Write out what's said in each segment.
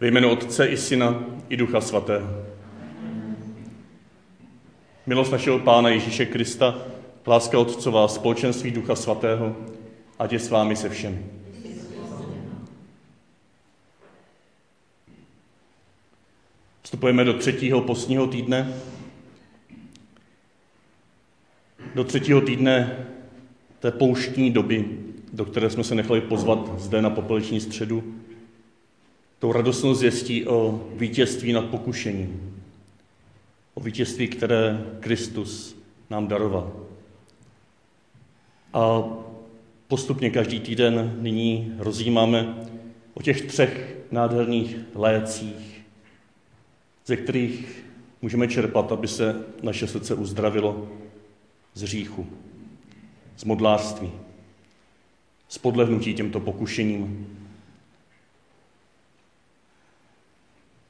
Ve jménu Otce i Syna i Ducha Svatého. Milost našeho Pána Ježíše Krista, láska Otcová, společenství Ducha Svatého, ať je s vámi se všemi. Vstupujeme do třetího postního týdne. Do třetího týdne té pouštní doby, do které jsme se nechali pozvat zde na popeleční středu, tou radostnou zvěstí o vítězství nad pokušením, o vítězství, které Kristus nám daroval. A postupně každý týden nyní rozjímáme o těch třech nádherných lécích, ze kterých můžeme čerpat, aby se naše srdce uzdravilo z hříchu, z modlářství, z podlehnutí těmto pokušením.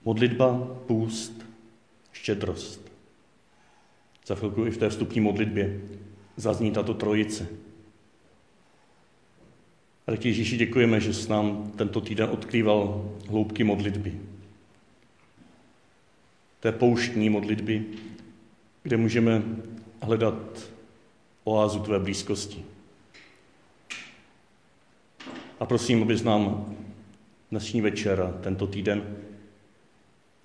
Modlitba, půst, štědrost. Za chvilku i v té vstupní modlitbě zazní tato trojice. Ale ti Ježíši děkujeme, že s nám tento týden odkrýval hloubky modlitby. Té pouštní modlitby, kde můžeme hledat oázu tvé blízkosti. A prosím, abys nám dnešní večer a tento týden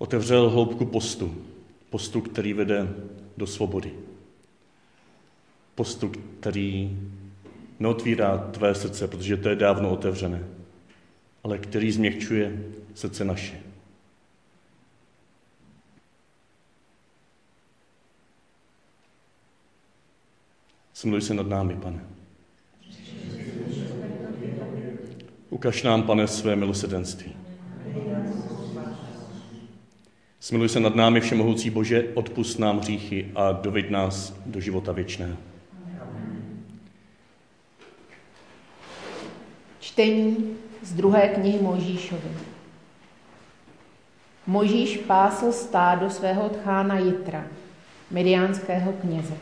otevřel hloubku postu. Postu, který vede do svobody. Postu, který neotvírá tvé srdce, protože to je dávno otevřené, ale který změkčuje srdce naše. Smiluj se nad námi, pane. Ukaž nám, pane, své milosedenství. Smiluj se nad námi, Všemohoucí Bože, odpust nám hříchy a doveď nás do života věčného. Čtení z druhé knihy Mojžíšovi. Mojžíš pásl stádo svého tchána Jitra, mediánského kněze.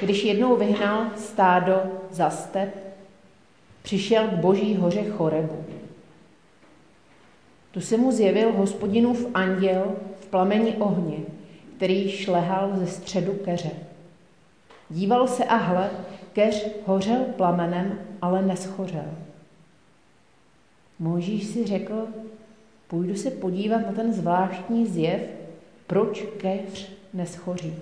Když jednou vyhnal stádo za step, přišel k boží hoře Chorebu. Tu se mu zjevil hospodinův anděl v plameni ohně, který šlehal ze středu keře. Díval se a hle, keř hořel plamenem, ale neschořel. Možíš si řekl, půjdu se podívat na ten zvláštní zjev, proč keř neschoří.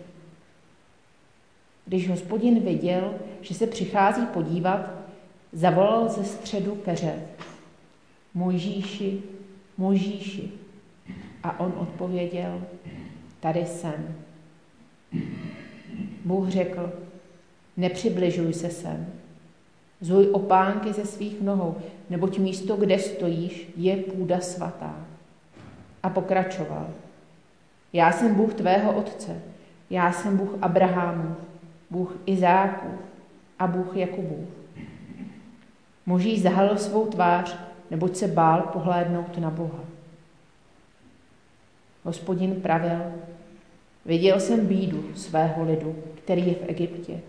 Když hospodin viděl, že se přichází podívat, zavolal ze středu keře. Mojžíši, Mojžíši. A on odpověděl, tady jsem. Bůh řekl, nepřibližuj se sem. Zuj opánky ze svých nohou, neboť místo, kde stojíš, je půda svatá. A pokračoval. Já jsem Bůh tvého otce, já jsem Bůh Abrahamu, Bůh Izáku a Bůh Jakubův. Moží zahalil svou tvář, neboť se bál pohlédnout na Boha. Hospodin pravil, viděl jsem bídu svého lidu, který je v Egyptě.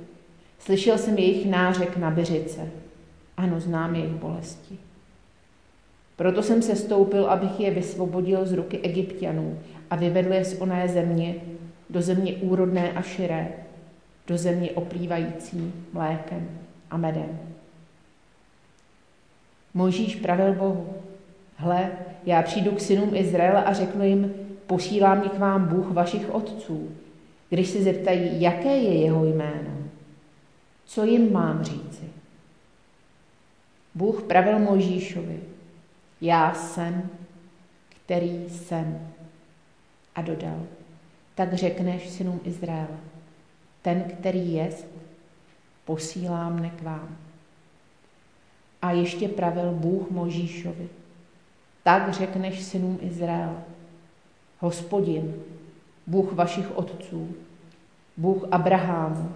Slyšel jsem jejich nářek na byřice. Ano, znám jejich bolesti. Proto jsem se stoupil, abych je vysvobodil z ruky egyptianů a vyvedl je z oné země do země úrodné a širé, do země oplývající mlékem a medem. Možíš pravil Bohu, hle, já přijdu k synům Izraela a řeknu jim, posílá mě k vám Bůh vašich otců. Když se zeptají, jaké je jeho jméno, co jim mám říci? Bůh pravil Mojžíšovi, já jsem, který jsem. A dodal, tak řekneš synům Izraela, ten, který jest, posílá mne k vám. A ještě pravil Bůh Možíšovi. Tak řekneš synům Izraela. Hospodin, Bůh vašich otců, Bůh Abrahamu,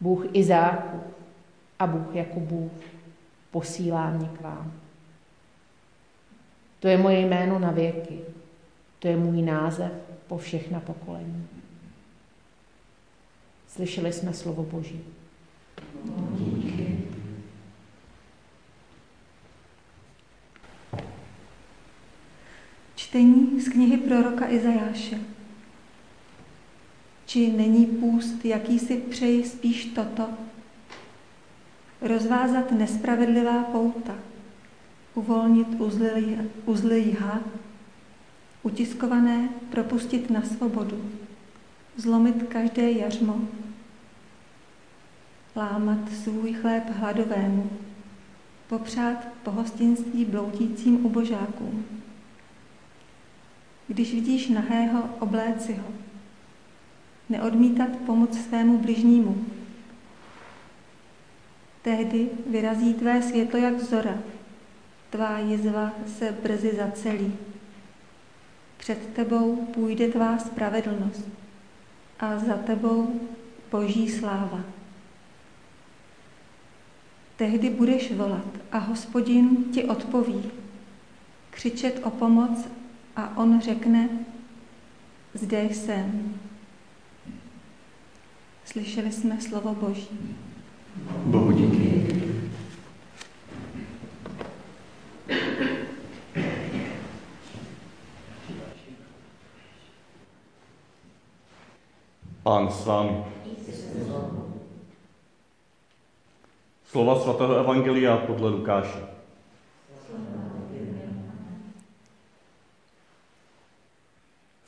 Bůh Izáku a Bůh Jakubův posílá mě k vám. To je moje jméno na věky, to je můj název po všechna pokolení. Slyšeli jsme slovo Boží. Čtení z knihy proroka Izajáše. Či není půst, jaký si přeji spíš toto? Rozvázat nespravedlivá pouta, uvolnit uzly, jha, utiskované propustit na svobodu, zlomit každé jařmo, lámat svůj chléb hladovému, popřát pohostinství bloudícím ubožákům. Když vidíš nahého, obléci ho. Neodmítat pomoc svému bližnímu. Tehdy vyrazí tvé světlo jak zora, tvá jizva se brzy zacelí. Před tebou půjde tvá spravedlnost a za tebou boží sláva. Tehdy budeš volat a hospodin ti odpoví. Křičet o pomoc a on řekne, zde jsem. Slyšeli jsme slovo Boží. Bohu díky. Pán s vámi. Slova svatého Evangelia podle Lukáše.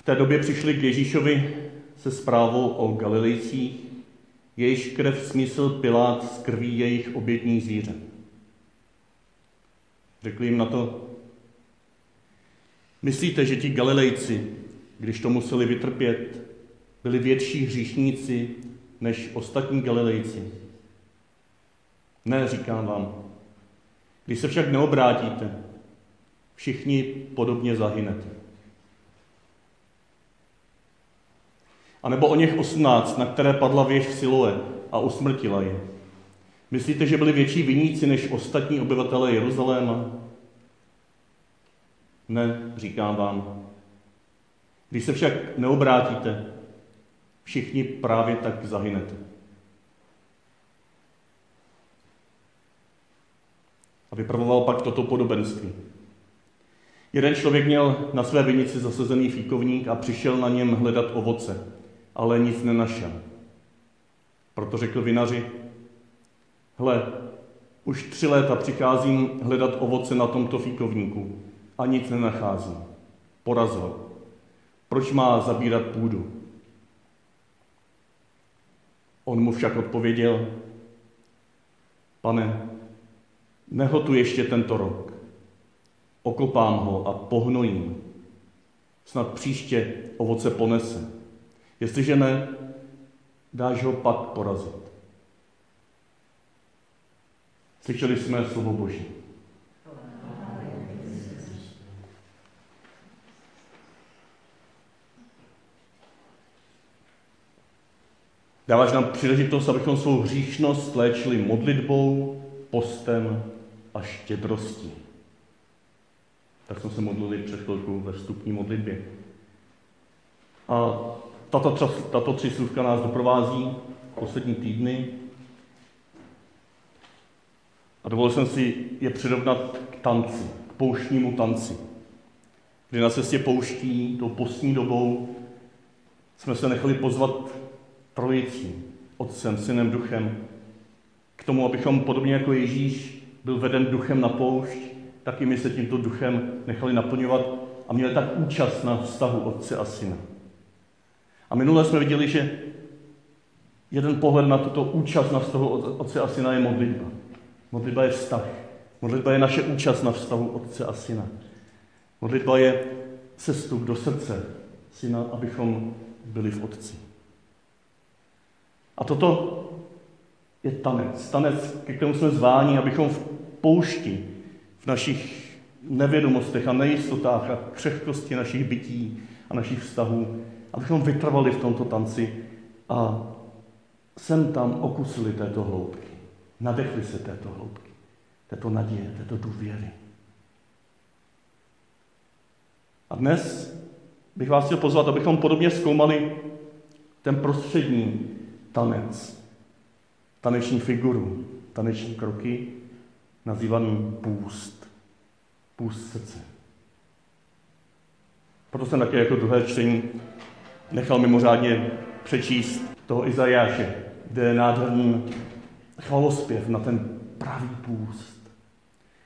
V té době přišli k Ježíšovi se zprávou o Galilejcích, jejíž krev smysl Pilát z krví jejich obětních zvířat. Řekli jim na to, myslíte, že ti Galilejci, když to museli vytrpět, byli větší hříšníci než ostatní Galilejci? Ne, říkám vám. Když se však neobrátíte, všichni podobně zahynete. A nebo o něch osmnáct, na které padla věž v Siloe a usmrtila je. Myslíte, že byli větší viníci než ostatní obyvatele Jeruzaléma? Ne, říkám vám. Když se však neobrátíte, všichni právě tak zahynete. A vypravoval pak toto podobenství. Jeden člověk měl na své vinici zasazený fíkovník a přišel na něm hledat ovoce, ale nic nenašel. Proto řekl vinaři, hle, už tři léta přicházím hledat ovoce na tomto fíkovníku a nic nenacházím. Porazil. Proč má zabírat půdu? On mu však odpověděl, pane, nehotu ještě tento rok. Okopám ho a pohnojím. Snad příště ovoce ponese. Jestliže ne, dáš ho pak porazit. Slyšeli jsme slovo Boží. Dáváš nám příležitost, abychom svou hříšnost léčili modlitbou, postem a štědrostí. Tak jsme se modlili před chvilkou ve vstupní modlitbě. A tato, tato tři slůvka nás doprovází poslední týdny. A dovolil jsem si je přirovnat k tanci, k pouštnímu tanci. Kdy na cestě pouští, tou postní dobou, jsme se nechali pozvat trojicí, Otcem, Synem, Duchem, k tomu, abychom podobně jako Ježíš byl veden duchem na poušť, taky my se tímto duchem nechali naplňovat a měli tak účast na vztahu Otce a Syna. A minule jsme viděli, že jeden pohled na tuto účast na vztahu Otce a Syna je modlitba. Modlitba je vztah. Modlitba je naše účast na vztahu Otce a Syna. Modlitba je cestu do srdce Syna, abychom byli v Otci. A toto je tanec. Tanec, ke kterému jsme zváni, abychom v poušti, v našich nevědomostech a nejistotách a křehkosti našich bytí a našich vztahů, abychom vytrvali v tomto tanci a sem tam okusili této hloubky. Nadechli se této hloubky, této naděje, této důvěry. A dnes bych vás chtěl pozvat, abychom podobně zkoumali ten prostřední tanec, taneční figuru, taneční kroky, nazývaný půst, půst srdce. Proto jsem také jako druhé čtení nechal mimořádně přečíst toho Izajáše, kde je nádherný chvalospěv na ten pravý půst.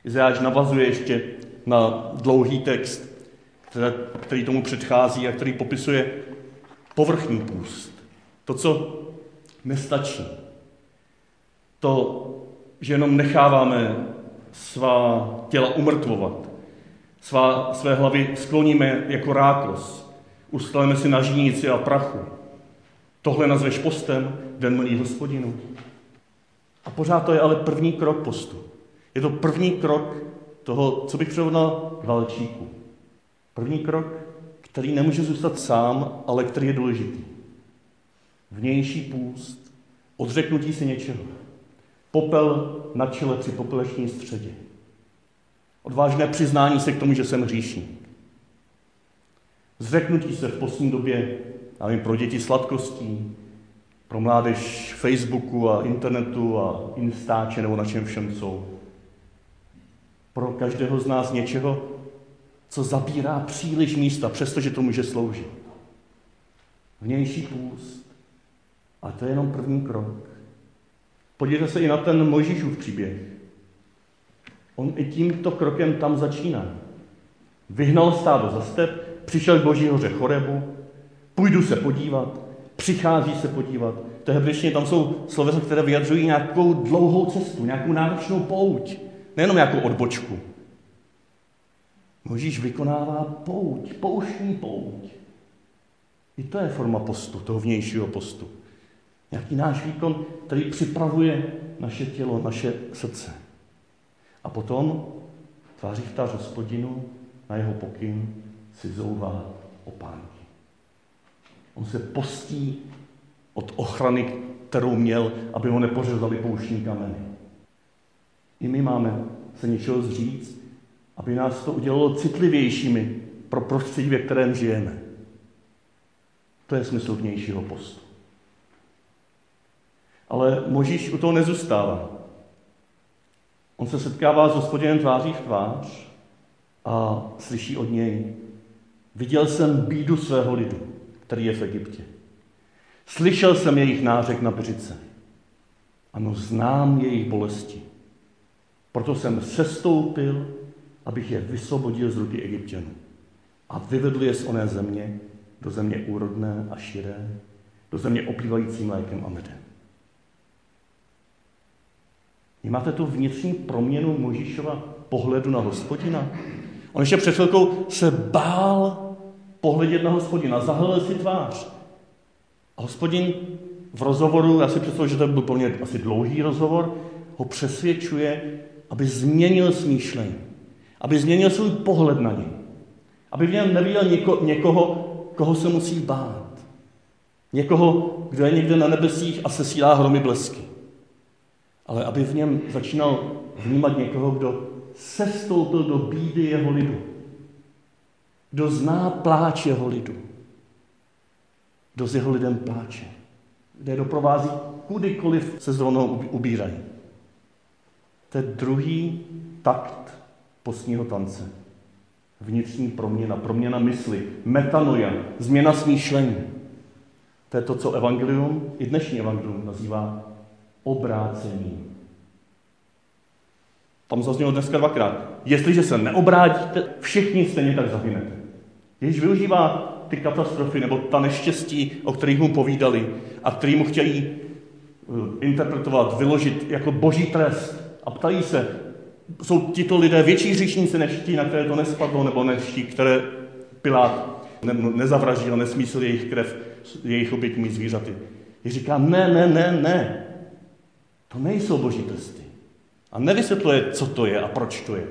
Izajáš navazuje ještě na dlouhý text, který, tomu předchází a který popisuje povrchní půst. To, co nestačí. To, že jenom necháváme svá těla umrtvovat, svá, své hlavy skloníme jako rákos, ustaleme si na žínici a prachu. Tohle nazveš postem, den milý hospodinu. A pořád to je ale první krok postu. Je to první krok toho, co bych přirovnal k valčíku. První krok, který nemůže zůstat sám, ale který je důležitý. Vnější půst, odřeknutí si něčeho. Popel na čele při popeleční středě. Odvážné přiznání se k tomu, že jsem hříšník. Zřeknutí se v poslední době, nevím, pro děti sladkostí, pro mládež Facebooku a internetu a Instače nebo na čem všem jsou. Pro každého z nás něčeho, co zabírá příliš místa, přestože to může sloužit. Vnější půst. A to je jenom první krok. Podívejte se i na ten Mojžíšův příběh. On i tímto krokem tam začíná. Vyhnal stádo za step, přišel k Boží hoře Chorebu, půjdu se podívat, přichází se podívat. To hebrejštině, tam jsou slovesa, které vyjadřují nějakou dlouhou cestu, nějakou náročnou pouť, nejenom nějakou odbočku. Možíš vykonává pouť, pouštní pouť. I to je forma postu, toho vnějšího postu. Nějaký náš výkon, který připravuje naše tělo, naše srdce. A potom tváří v hospodinu na jeho pokyn si zouvá opánky. On se postí od ochrany, kterou měl, aby ho nepořezali pouštní kameny. I my máme se něčeho zříct, aby nás to udělalo citlivějšími pro prostředí, ve kterém žijeme. To je smysl vnějšího postu. Ale Možíš u toho nezůstává. On se setkává s hospodinem tváří v tvář a slyší od něj, viděl jsem bídu svého lidu, který je v Egyptě. Slyšel jsem jejich nářek na břice. Ano, znám jejich bolesti. Proto jsem sestoupil, abych je vysvobodil z ruky egyptěnů a vyvedl je z oné země do země úrodné a širé, do země oplývající mlékem a medem. Vnímáte tu vnitřní proměnu Možíšova pohledu na hospodina? On ještě před chvilkou se bál pohledět na hospodina, zahlil si tvář. A hospodin v rozhovoru, já si představuji, že to byl plně asi dlouhý rozhovor, ho přesvědčuje, aby změnil smýšlení, aby změnil svůj pohled na něj, aby v něm neviděl něko, někoho, koho se musí bát. Někoho, kdo je někde na nebesích a sesílá hromy blesky ale aby v něm začínal vnímat někoho, kdo sestoupil do bídy jeho lidu. Kdo zná pláč jeho lidu. Kdo s jeho lidem pláče. Kde doprovází kudykoliv se zrovnou ubírají. To je druhý takt postního tance. Vnitřní proměna, proměna mysli, metanoja, změna smýšlení. To je to, co evangelium, i dnešní evangelium nazývá obrácení. Tam zaznělo dneska dvakrát. Jestliže se neobrátíte, všichni stejně tak zahynete. Ježíš využívá ty katastrofy nebo ta neštěstí, o kterých mu povídali a který mu chtějí eh, interpretovat, vyložit jako boží trest. A ptají se, jsou tito lidé větší hříšníci než ti, na které to nespadlo, nebo než ti, které Pilát ne, nezavraždil, nesmísil jejich krev, jejich oběťmi zvířaty. Je říká, ne, ne, ne, ne. To nejsou boží testy. A nevysvětluje, co to je a proč to je.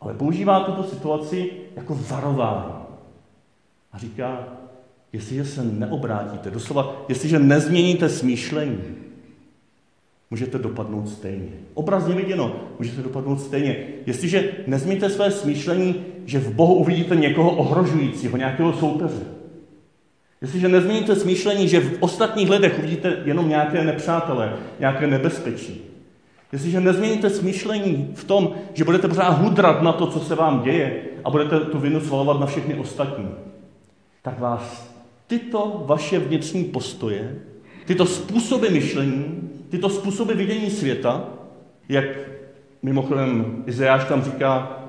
Ale používá tuto situaci jako varování. A říká, jestliže se neobrátíte, doslova, jestliže nezměníte smýšlení, můžete dopadnout stejně. Obrazně viděno, můžete dopadnout stejně. Jestliže nezměníte své smýšlení, že v Bohu uvidíte někoho ohrožujícího, nějakého soupeře, Jestliže nezměníte smýšlení, že v ostatních lidech uvidíte jenom nějaké nepřátelé, nějaké nebezpečí. Jestliže nezměníte smýšlení v tom, že budete pořád hudrat na to, co se vám děje a budete tu vinu svalovat na všechny ostatní. Tak vás tyto vaše vnitřní postoje, tyto způsoby myšlení, tyto způsoby vidění světa, jak mimochodem Izajáš tam říká,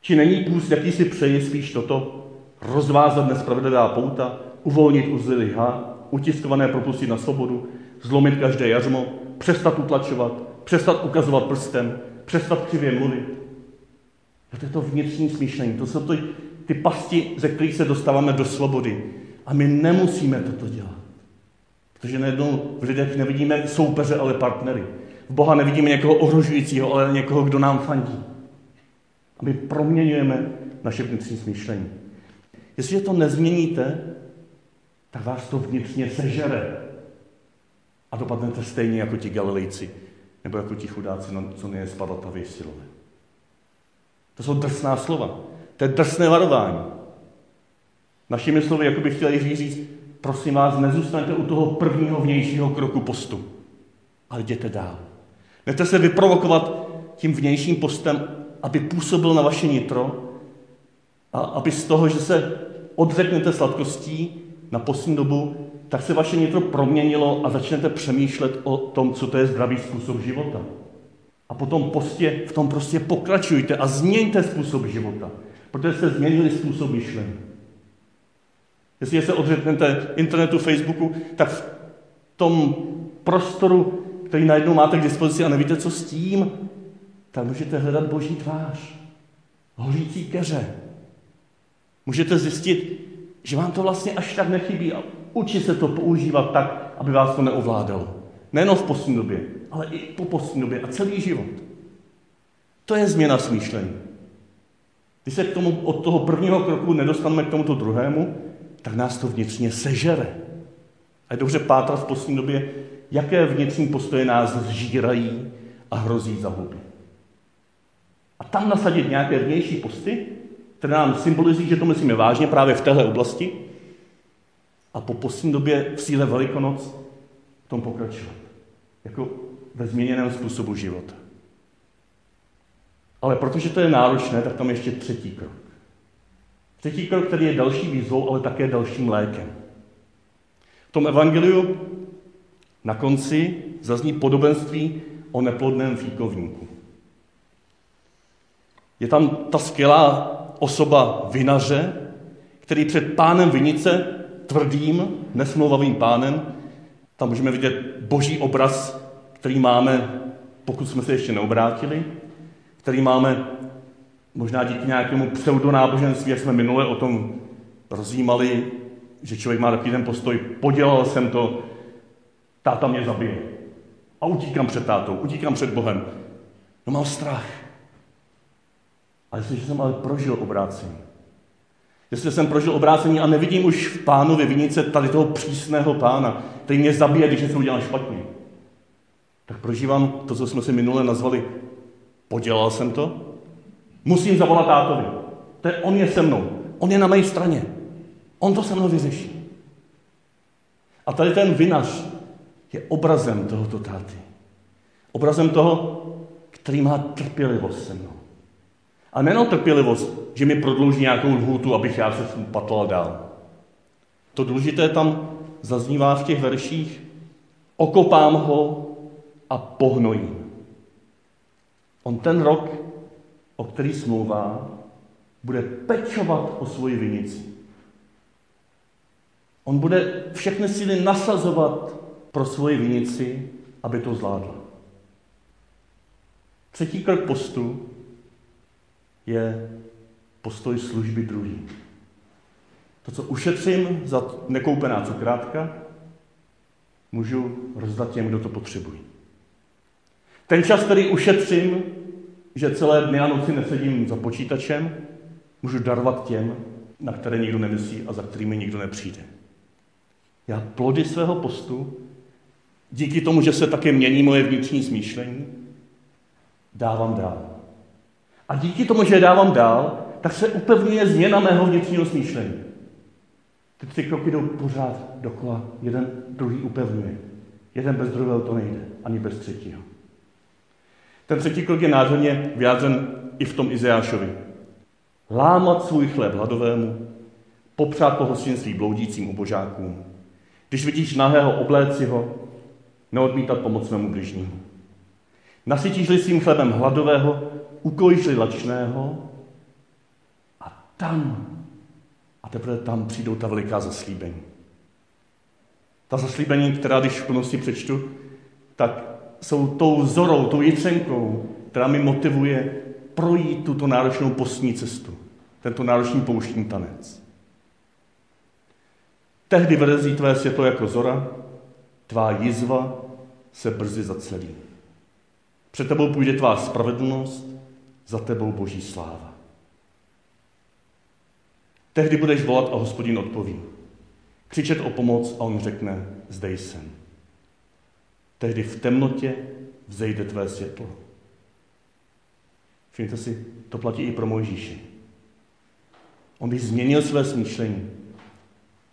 či není půst, jaký si přeji spíš toto, rozvázat nespravedlivá pouta, uvolnit uzly liha, utiskované propustit na svobodu, zlomit každé jařmo, přestat utlačovat, přestat ukazovat prstem, přestat křivě mluvit. To je to vnitřní smýšlení, to jsou ty, ty pasti, ze kterých se dostáváme do svobody. A my nemusíme toto dělat. Protože najednou v lidech nevidíme soupeře, ale partnery. V Boha nevidíme někoho ohrožujícího, ale někoho, kdo nám fandí. A my proměňujeme naše vnitřní smýšlení. Jestliže to nezměníte, tak vás to vnitřně sežere. A dopadnete stejně jako ti Galilejci, nebo jako ti chudáci, no, co mě spadat a vysilové. To jsou drsná slova. To je drsné varování. Našimi slovy, jako bych chtěl Jiří říct, prosím vás, nezůstaňte u toho prvního vnějšího kroku postu, ale jděte dál. Nechte se vyprovokovat tím vnějším postem, aby působil na vaše nitro a aby z toho, že se odřeknete sladkostí na poslední dobu, tak se vaše nitro proměnilo a začnete přemýšlet o tom, co to je zdravý způsob života. A potom postě, v tom prostě pokračujte a změňte způsob života, protože jste změnili způsob myšlení. Jestli se odřeknete internetu, Facebooku, tak v tom prostoru, který najednou máte k dispozici a nevíte, co s tím, tak můžete hledat boží tvář, hořící keře. Můžete zjistit, že vám to vlastně až tak nechybí a učit se to používat tak, aby vás to neovládalo. Nejen v poslední době, ale i po poslední době a celý život. To je změna smýšlení. Když se k tomu, od toho prvního kroku nedostaneme k tomuto druhému, tak nás to vnitřně sežere. A je dobře pátrat v poslední době, jaké vnitřní postoje nás zžírají a hrozí zahuby. A tam nasadit nějaké vnější posty, které nám symbolizují, že to myslíme vážně právě v téhle oblasti, a po poslední době v síle Velikonoc v tom pokračovat. Jako ve změněném způsobu života. Ale protože to je náročné, tak tam ještě třetí krok. Třetí krok, který je další výzvou, ale také dalším lékem. V tom evangeliu na konci zazní podobenství o neplodném fíkovníku. Je tam ta skvělá osoba vinaře, který před pánem vinice, tvrdým, nesmlouvavým pánem, tam můžeme vidět boží obraz, který máme, pokud jsme se ještě neobrátili, který máme možná díky nějakému pseudonáboženství, jak jsme minule o tom rozjímali, že člověk má takový ten postoj, podělal jsem to, táta mě zabije. A utíkám před tátou, utíkám před Bohem. No mám strach. A jestliže jsem ale prožil obrácení, jestli jsem prožil obrácení a nevidím už v pánu vinice tady toho přísného pána, který mě zabije, když něco udělám špatně, tak prožívám to, co jsme si minule nazvali, podělal jsem to, musím zavolat tátovi. To on je se mnou, on je na mé straně, on to se mnou vyřeší. A tady ten vinař je obrazem tohoto táty. Obrazem toho, který má trpělivost se mnou. A nejenom trpělivost, že mi prodlouží nějakou lhůtu, abych já se patlal dál. To důležité tam zaznívá v těch verších, okopám ho a pohnojím. On ten rok, o který smlouvá, bude pečovat o svoji vinici. On bude všechny síly nasazovat pro svoji vinici, aby to zvládla. Třetí krok postu je postoj služby druhým. To, co ušetřím za nekoupená cukrátka, můžu rozdat těm, kdo to potřebují. Ten čas, který ušetřím, že celé dny a noci nesedím za počítačem, můžu darovat těm, na které nikdo nemyslí a za kterými nikdo nepřijde. Já plody svého postu, díky tomu, že se také mění moje vnitřní smýšlení, dávám dál. A díky tomu, že je dávám dál, tak se upevňuje změna mého vnitřního smýšlení. Ty tři kroky jdou pořád dokola, jeden druhý upevňuje. Jeden bez druhého to nejde, ani bez třetího. Ten třetí krok je nádherně vyjádřen i v tom Izeášovi. Lámat svůj chléb hladovému, popřát pohostinství bloudícím ubožákům. Když vidíš nahého, obléci ho, neodmítat pomocnému bližnímu. Nasytíš-li svým chlebem hladového, ukojíš-li lačného a tam, a teprve tam přijdou ta veliká zaslíbení. Ta zaslíbení, která když v plnosti přečtu, tak jsou tou vzorou, tou jitřenkou, která mi motivuje projít tuto náročnou postní cestu, tento náročný pouštní tanec. Tehdy vyrezí tvé světlo jako zora, tvá jizva se brzy zacelí. Před tebou půjde tvá spravedlnost, za tebou boží sláva. Tehdy budeš volat a hospodin odpoví. Křičet o pomoc a on řekne, zde jsem. Tehdy v temnotě vzejde tvé světlo. Všimněte si, to platí i pro Mojžíši. On by změnil své smýšlení.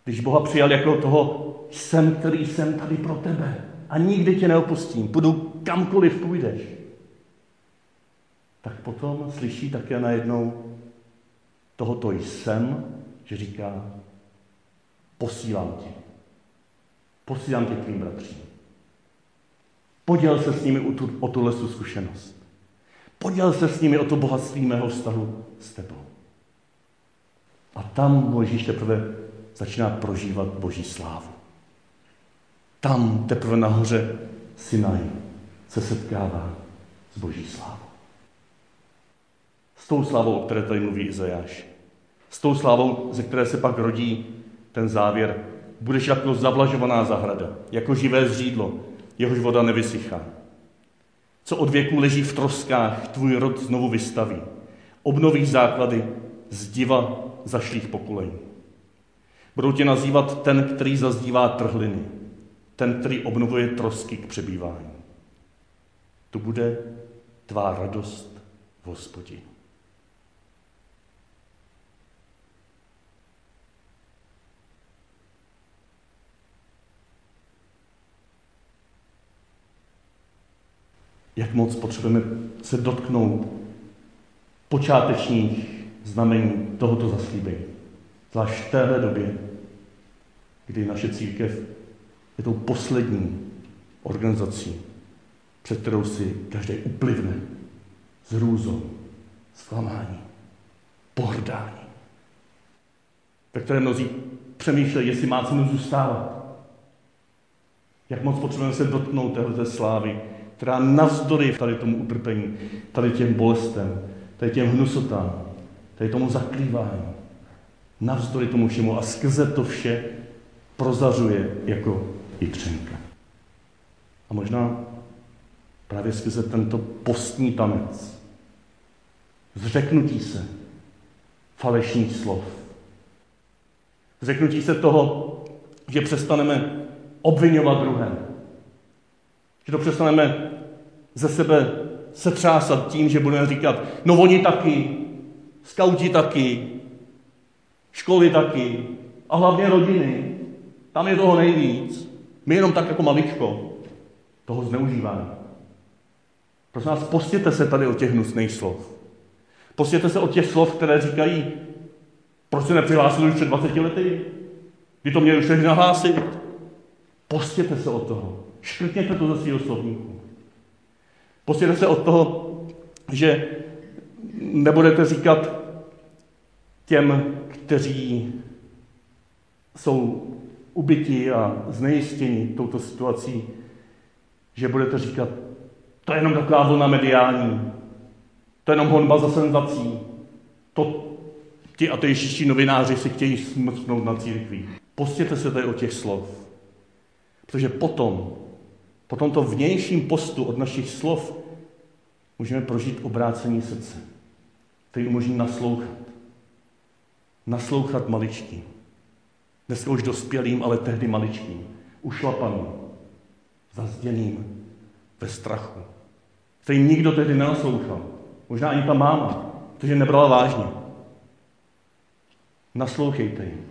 Když Boha přijal jako toho, jsem, který jsem tady pro tebe a nikdy tě neopustím, půjdu kamkoliv půjdeš, tak potom slyší také najednou tohoto jsem, že říká, posílám tě. Posílám tě tvým bratřím. Poděl se s nimi o, tu, o tuhle zkušenost. Poděl se s nimi o to bohatství mého vztahu s tebou. A tam Mojžíš teprve začíná prožívat Boží slávu. Tam teprve nahoře Sinaj se setkává s Boží slávou. S tou slávou, o které tady mluví Izajáš. S tou slávou, ze které se pak rodí ten závěr. Budeš jako zavlažovaná zahrada, jako živé zřídlo, jehož voda nevysychá. Co od věku leží v troskách, tvůj rod znovu vystaví. Obnoví základy z diva zašlých pokolení. Budou tě nazývat ten, který zazdívá trhliny, ten, který obnovuje trosky k přebývání. To bude tvá radost v hospodinu. Jak moc potřebujeme se dotknout počátečních znamení tohoto zaslíbení. Zvlášť v téhle době, kdy naše církev je tou poslední organizací, před kterou si každý uplivne s hrůzou, zklamání, pohrdání, ve které mnozí přemýšlejí, jestli má cenu zůstávat. Jak moc potřebujeme se dotknout téhle slávy, která navzdory tady tomu utrpení, tady těm bolestem, tady těm hnusotám, tady tomu zakrývání, navzdory tomu všemu a skrze to vše prozařuje jako jitřenka. A možná právě skrze tento postní tanec, zřeknutí se falešných slov, zřeknutí se toho, že přestaneme obvinovat druhé, že to přestaneme ze sebe setřásat tím, že budeme říkat, no oni taky, skauti taky, školy taky a hlavně rodiny. Tam je toho nejvíc. My jenom tak jako maličko toho zneužívání. Prosím vás, postěte se tady o těch hnusných slov. Postěte se o těch slov, které říkají, proč se nepřihlásili už před 20 lety? Vy to měli už nahlásit. Postěte se o toho. Škrtněte to ze svého slovníku. Postěte se od toho, že nebudete říkat těm, kteří jsou ubyti a znejistěni touto situací, že budete říkat, to je jenom taková vlna mediální, to je jenom honba za senzací, to ti ateističtí novináři si chtějí smrsknout na církví. Postěte se tady o těch slov, protože potom po tomto vnějším postu od našich slov můžeme prožít obrácení srdce, který umožní naslouchat. Naslouchat maličkým. Dneska už dospělým, ale tehdy maličkým. Ušlapaným, zazděným, ve strachu. Kterým nikdo tehdy nenaslouchal. Možná ani ta máma, protože nebrala vážně. Naslouchejte jim.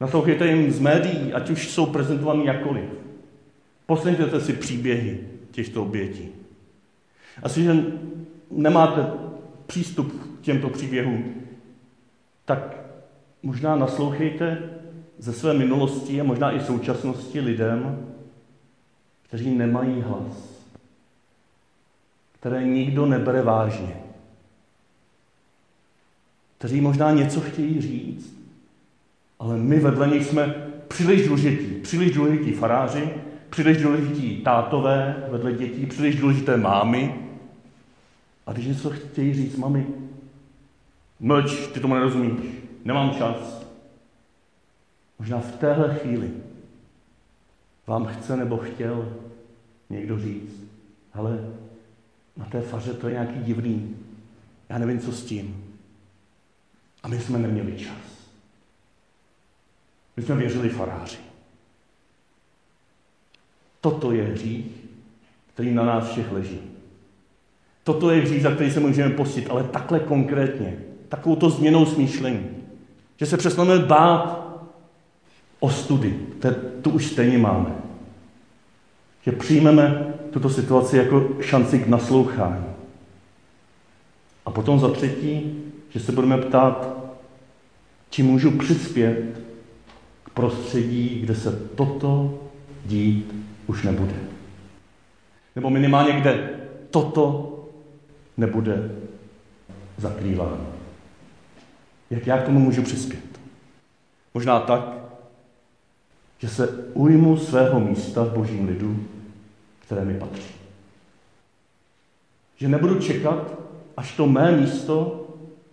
Naslouchejte jim z médií, ať už jsou prezentovaní jakkoliv. Poslechněte si příběhy těchto obětí. Asi, že nemáte přístup k těmto příběhům, tak možná naslouchejte ze své minulosti a možná i současnosti lidem, kteří nemají hlas, které nikdo nebere vážně, kteří možná něco chtějí říct, ale my vedle nich jsme příliš důležití, příliš důležití faráři, příliš důležití tátové vedle dětí, příliš důležité mámy. A když něco chtějí říct, mami, mlč, ty tomu nerozumíš, nemám čas. Možná v téhle chvíli vám chce nebo chtěl někdo říct, ale na té faře to je nějaký divný, já nevím, co s tím. A my jsme neměli čas. My jsme věřili faráři. Toto je hřích, který na nás všech leží. Toto je hřích, za který se můžeme postit, ale takhle konkrétně, takovou to změnou smýšlení. Že se přestaneme bát o study, tu už stejně máme. Že přijmeme tuto situaci jako šanci k naslouchání. A potom za třetí, že se budeme ptát, či můžu přispět k prostředí, kde se toto dít už nebude. Nebo minimálně kde toto nebude zakrýváno. Jak já k tomu můžu přispět? Možná tak, že se ujmu svého místa v božím lidu, které mi patří. Že nebudu čekat, až to mé místo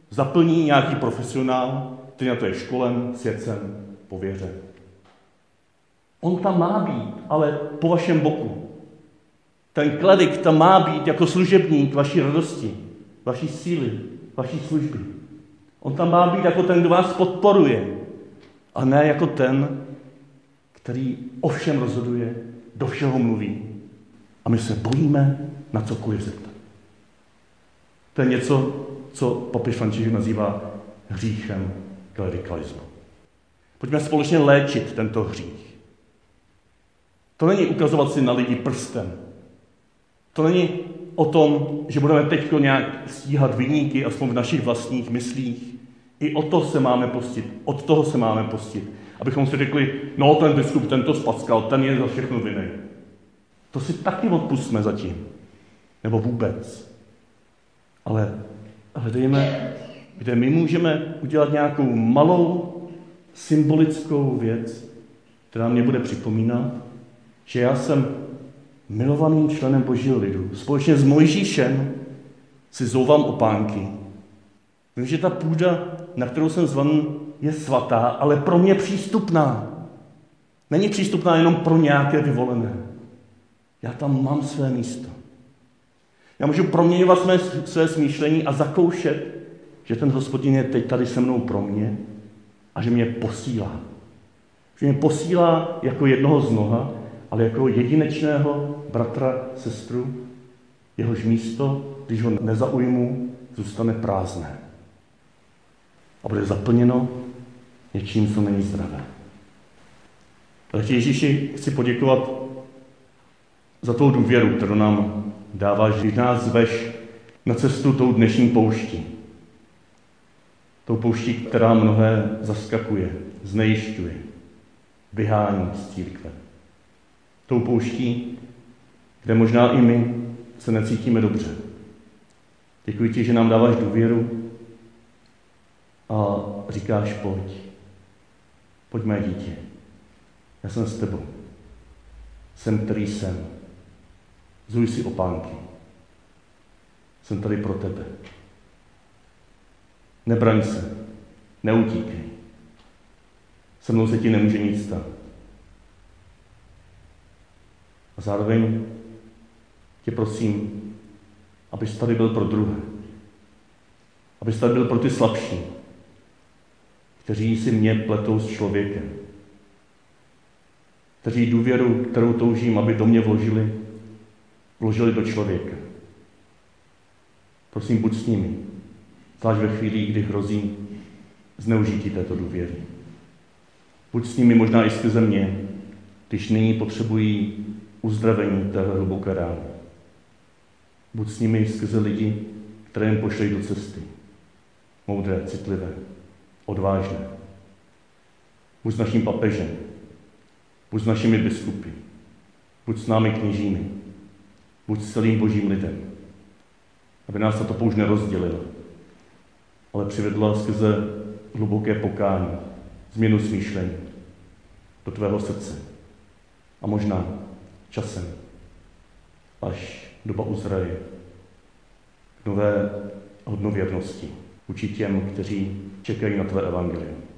zaplní nějaký profesionál, který na to je školem, svědcem, pověřen. On tam má být, ale po vašem boku. Ten kledik tam má být jako služebník vaší radosti, vaší síly, vaší služby. On tam má být jako ten, kdo vás podporuje, a ne jako ten, který o všem rozhoduje, do všeho mluví. A my se bojíme na cokoliv zeptat. To je něco, co papež František nazývá hříchem klerikalismu. Pojďme společně léčit tento hřích. To není ukazovat si na lidi prstem. To není o tom, že budeme teď nějak stíhat vyníky, aspoň v našich vlastních myslích. I o to se máme postit, od toho se máme postit. Abychom si řekli, no ten biskup, ten to spackal, ten je za všechno vinný. To si taky odpustme zatím. Nebo vůbec. Ale hledejme, kde my můžeme udělat nějakou malou symbolickou věc, která mě bude připomínat, že já jsem milovaným členem Božího lidu. Společně s Mojžíšem si zouvám opánky. Vím, že ta půda, na kterou jsem zvan, je svatá, ale pro mě přístupná. Není přístupná jenom pro nějaké vyvolené. Já tam mám své místo. Já můžu proměňovat své, své smýšlení a zakoušet, že ten hospodin je teď tady se mnou pro mě a že mě posílá. Že mě posílá jako jednoho z mnoha, ale jako jedinečného bratra, sestru, jehož místo, když ho nezaujmu, zůstane prázdné. A bude zaplněno něčím, co není zdravé. Ale Ježíši chci poděkovat za tou důvěru, kterou nám dává, že nás zveš na cestu tou dnešní pouští. Tou pouští, která mnohé zaskakuje, znejišťuje, vyhání z církve. Tou pouští, kde možná i my se necítíme dobře. Děkuji ti, že nám dáváš důvěru a říkáš, pojď. Pojď mé dítě. Já jsem s tebou. Jsem, který jsem. Zuj si opánky. Jsem tady pro tebe. Nebraň se, neutíkej. Se mnou se ti nemůže nic stát. A zároveň tě prosím, abys tady byl pro druhé. Abys tady byl pro ty slabší, kteří si mě pletou s člověkem. Kteří důvěru, kterou toužím, aby do mě vložili, vložili do člověka. Prosím, buď s nimi, zvlášť ve chvíli, kdy hrozí zneužití této důvěry. Buď s nimi možná i skrze mě, když nyní potřebují uzdravení téhle hluboké rány. Buď s nimi skrze lidi, které jim pošlej do cesty. Moudré, citlivé, odvážné, Buď s naším papežem, buď s našimi biskupy, buď s námi kněžími, buď s celým božím lidem. Aby nás tato použ nerozdělila, ale přivedla skrze hluboké pokání, změnu smýšlení do tvého srdce. A možná časem, až doba uzraje k nové hodnověrnosti vůči těm, kteří čekají na tvé evangelium.